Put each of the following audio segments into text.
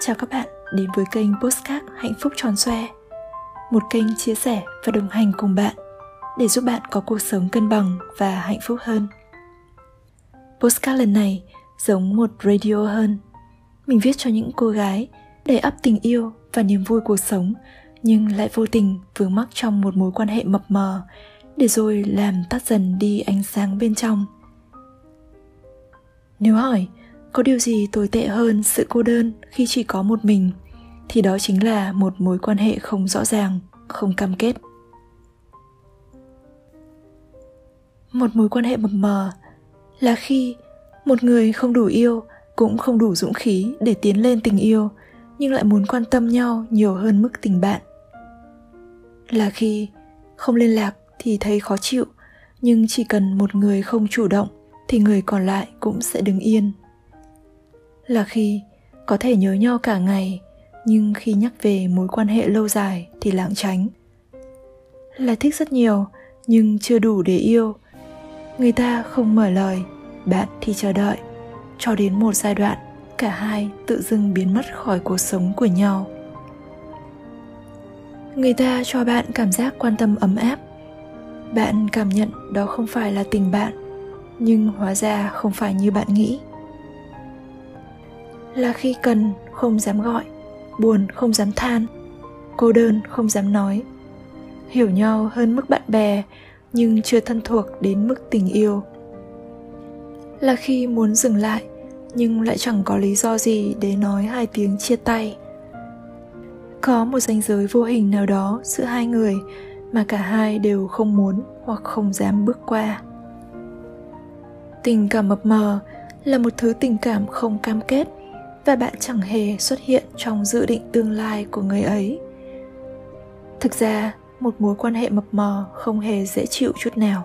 Chào các bạn đến với kênh Postcard Hạnh phúc tròn xoe. Một kênh chia sẻ và đồng hành cùng bạn để giúp bạn có cuộc sống cân bằng và hạnh phúc hơn. Postcard lần này giống một radio hơn. Mình viết cho những cô gái để ấp tình yêu và niềm vui cuộc sống, nhưng lại vô tình vướng mắc trong một mối quan hệ mập mờ để rồi làm tắt dần đi ánh sáng bên trong. Nếu hỏi có điều gì tồi tệ hơn sự cô đơn khi chỉ có một mình? Thì đó chính là một mối quan hệ không rõ ràng, không cam kết. Một mối quan hệ mập mờ là khi một người không đủ yêu cũng không đủ dũng khí để tiến lên tình yêu, nhưng lại muốn quan tâm nhau nhiều hơn mức tình bạn. Là khi không liên lạc thì thấy khó chịu, nhưng chỉ cần một người không chủ động thì người còn lại cũng sẽ đứng yên là khi có thể nhớ nhau cả ngày, nhưng khi nhắc về mối quan hệ lâu dài thì lãng tránh. Là thích rất nhiều, nhưng chưa đủ để yêu. Người ta không mở lời, bạn thì chờ đợi, cho đến một giai đoạn cả hai tự dưng biến mất khỏi cuộc sống của nhau. Người ta cho bạn cảm giác quan tâm ấm áp. Bạn cảm nhận đó không phải là tình bạn, nhưng hóa ra không phải như bạn nghĩ là khi cần không dám gọi, buồn không dám than, cô đơn không dám nói. Hiểu nhau hơn mức bạn bè, nhưng chưa thân thuộc đến mức tình yêu. Là khi muốn dừng lại, nhưng lại chẳng có lý do gì để nói hai tiếng chia tay. Có một ranh giới vô hình nào đó giữa hai người mà cả hai đều không muốn hoặc không dám bước qua. Tình cảm mập mờ là một thứ tình cảm không cam kết và bạn chẳng hề xuất hiện trong dự định tương lai của người ấy. Thực ra, một mối quan hệ mập mờ không hề dễ chịu chút nào.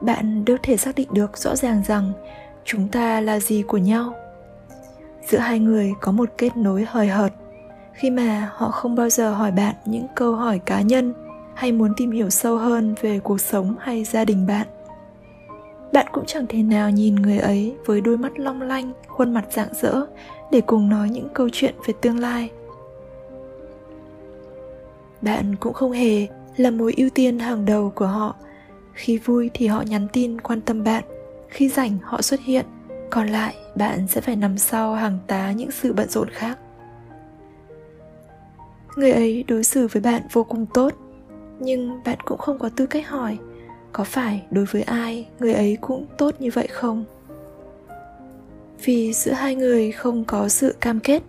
Bạn đâu thể xác định được rõ ràng rằng chúng ta là gì của nhau. Giữa hai người có một kết nối hời hợt. Khi mà họ không bao giờ hỏi bạn những câu hỏi cá nhân hay muốn tìm hiểu sâu hơn về cuộc sống hay gia đình bạn. Bạn cũng chẳng thể nào nhìn người ấy với đôi mắt long lanh, khuôn mặt rạng rỡ để cùng nói những câu chuyện về tương lai. Bạn cũng không hề là mối ưu tiên hàng đầu của họ. Khi vui thì họ nhắn tin quan tâm bạn. Khi rảnh, họ xuất hiện. Còn lại, bạn sẽ phải nằm sau hàng tá những sự bận rộn khác. Người ấy đối xử với bạn vô cùng tốt, nhưng bạn cũng không có tư cách hỏi có phải đối với ai người ấy cũng tốt như vậy không? Vì giữa hai người không có sự cam kết,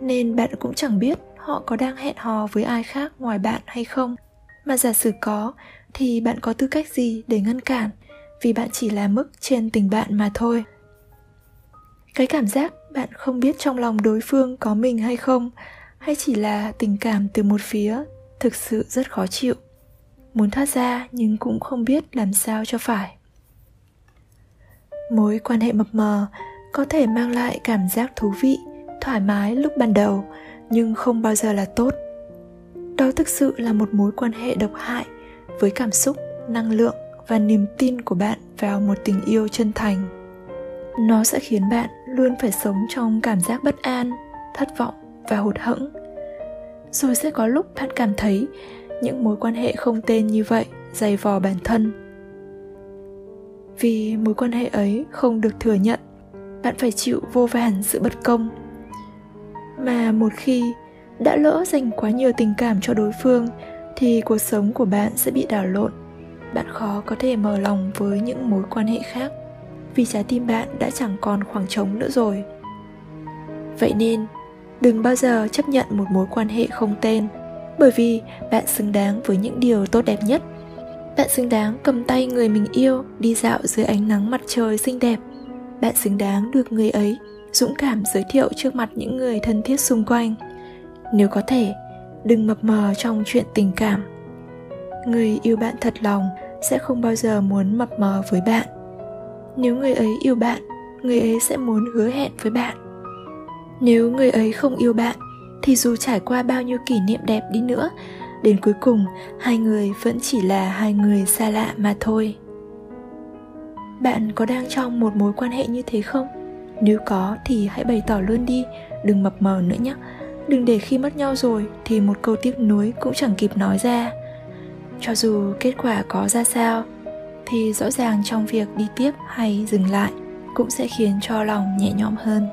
nên bạn cũng chẳng biết họ có đang hẹn hò với ai khác ngoài bạn hay không. Mà giả sử có, thì bạn có tư cách gì để ngăn cản? Vì bạn chỉ là mức trên tình bạn mà thôi. Cái cảm giác bạn không biết trong lòng đối phương có mình hay không, hay chỉ là tình cảm từ một phía, thực sự rất khó chịu. Muốn thoát ra nhưng cũng không biết làm sao cho phải. Mối quan hệ mập mờ có thể mang lại cảm giác thú vị, thoải mái lúc ban đầu, nhưng không bao giờ là tốt. Đó thực sự là một mối quan hệ độc hại với cảm xúc, năng lượng và niềm tin của bạn vào một tình yêu chân thành. Nó sẽ khiến bạn luôn phải sống trong cảm giác bất an, thất vọng và hụt hẫng. Rồi sẽ có lúc bạn cảm thấy những mối quan hệ không tên như vậy dày vò bản thân. Vì mối quan hệ ấy không được thừa nhận bạn phải chịu vô vàn sự bất công. Mà một khi đã lỡ dành quá nhiều tình cảm cho đối phương, thì cuộc sống của bạn sẽ bị đảo lộn. Bạn khó có thể mở lòng với những mối quan hệ khác, vì trái tim bạn đã chẳng còn khoảng trống nữa rồi. Vậy nên, đừng bao giờ chấp nhận một mối quan hệ không tên, bởi vì bạn xứng đáng với những điều tốt đẹp nhất. Bạn xứng đáng cầm tay người mình yêu, đi dạo dưới ánh nắng mặt trời xinh đẹp bạn xứng đáng được người ấy dũng cảm giới thiệu trước mặt những người thân thiết xung quanh. Nếu có thể, đừng mập mờ trong chuyện tình cảm. Người yêu bạn thật lòng sẽ không bao giờ muốn mập mờ với bạn. Nếu người ấy yêu bạn, người ấy sẽ muốn hứa hẹn với bạn. Nếu người ấy không yêu bạn, thì dù trải qua bao nhiêu kỷ niệm đẹp đi nữa, đến cuối cùng hai người vẫn chỉ là hai người xa lạ mà thôi bạn có đang trong một mối quan hệ như thế không? Nếu có thì hãy bày tỏ luôn đi, đừng mập mờ nữa nhé. Đừng để khi mất nhau rồi thì một câu tiếc nuối cũng chẳng kịp nói ra. Cho dù kết quả có ra sao, thì rõ ràng trong việc đi tiếp hay dừng lại cũng sẽ khiến cho lòng nhẹ nhõm hơn.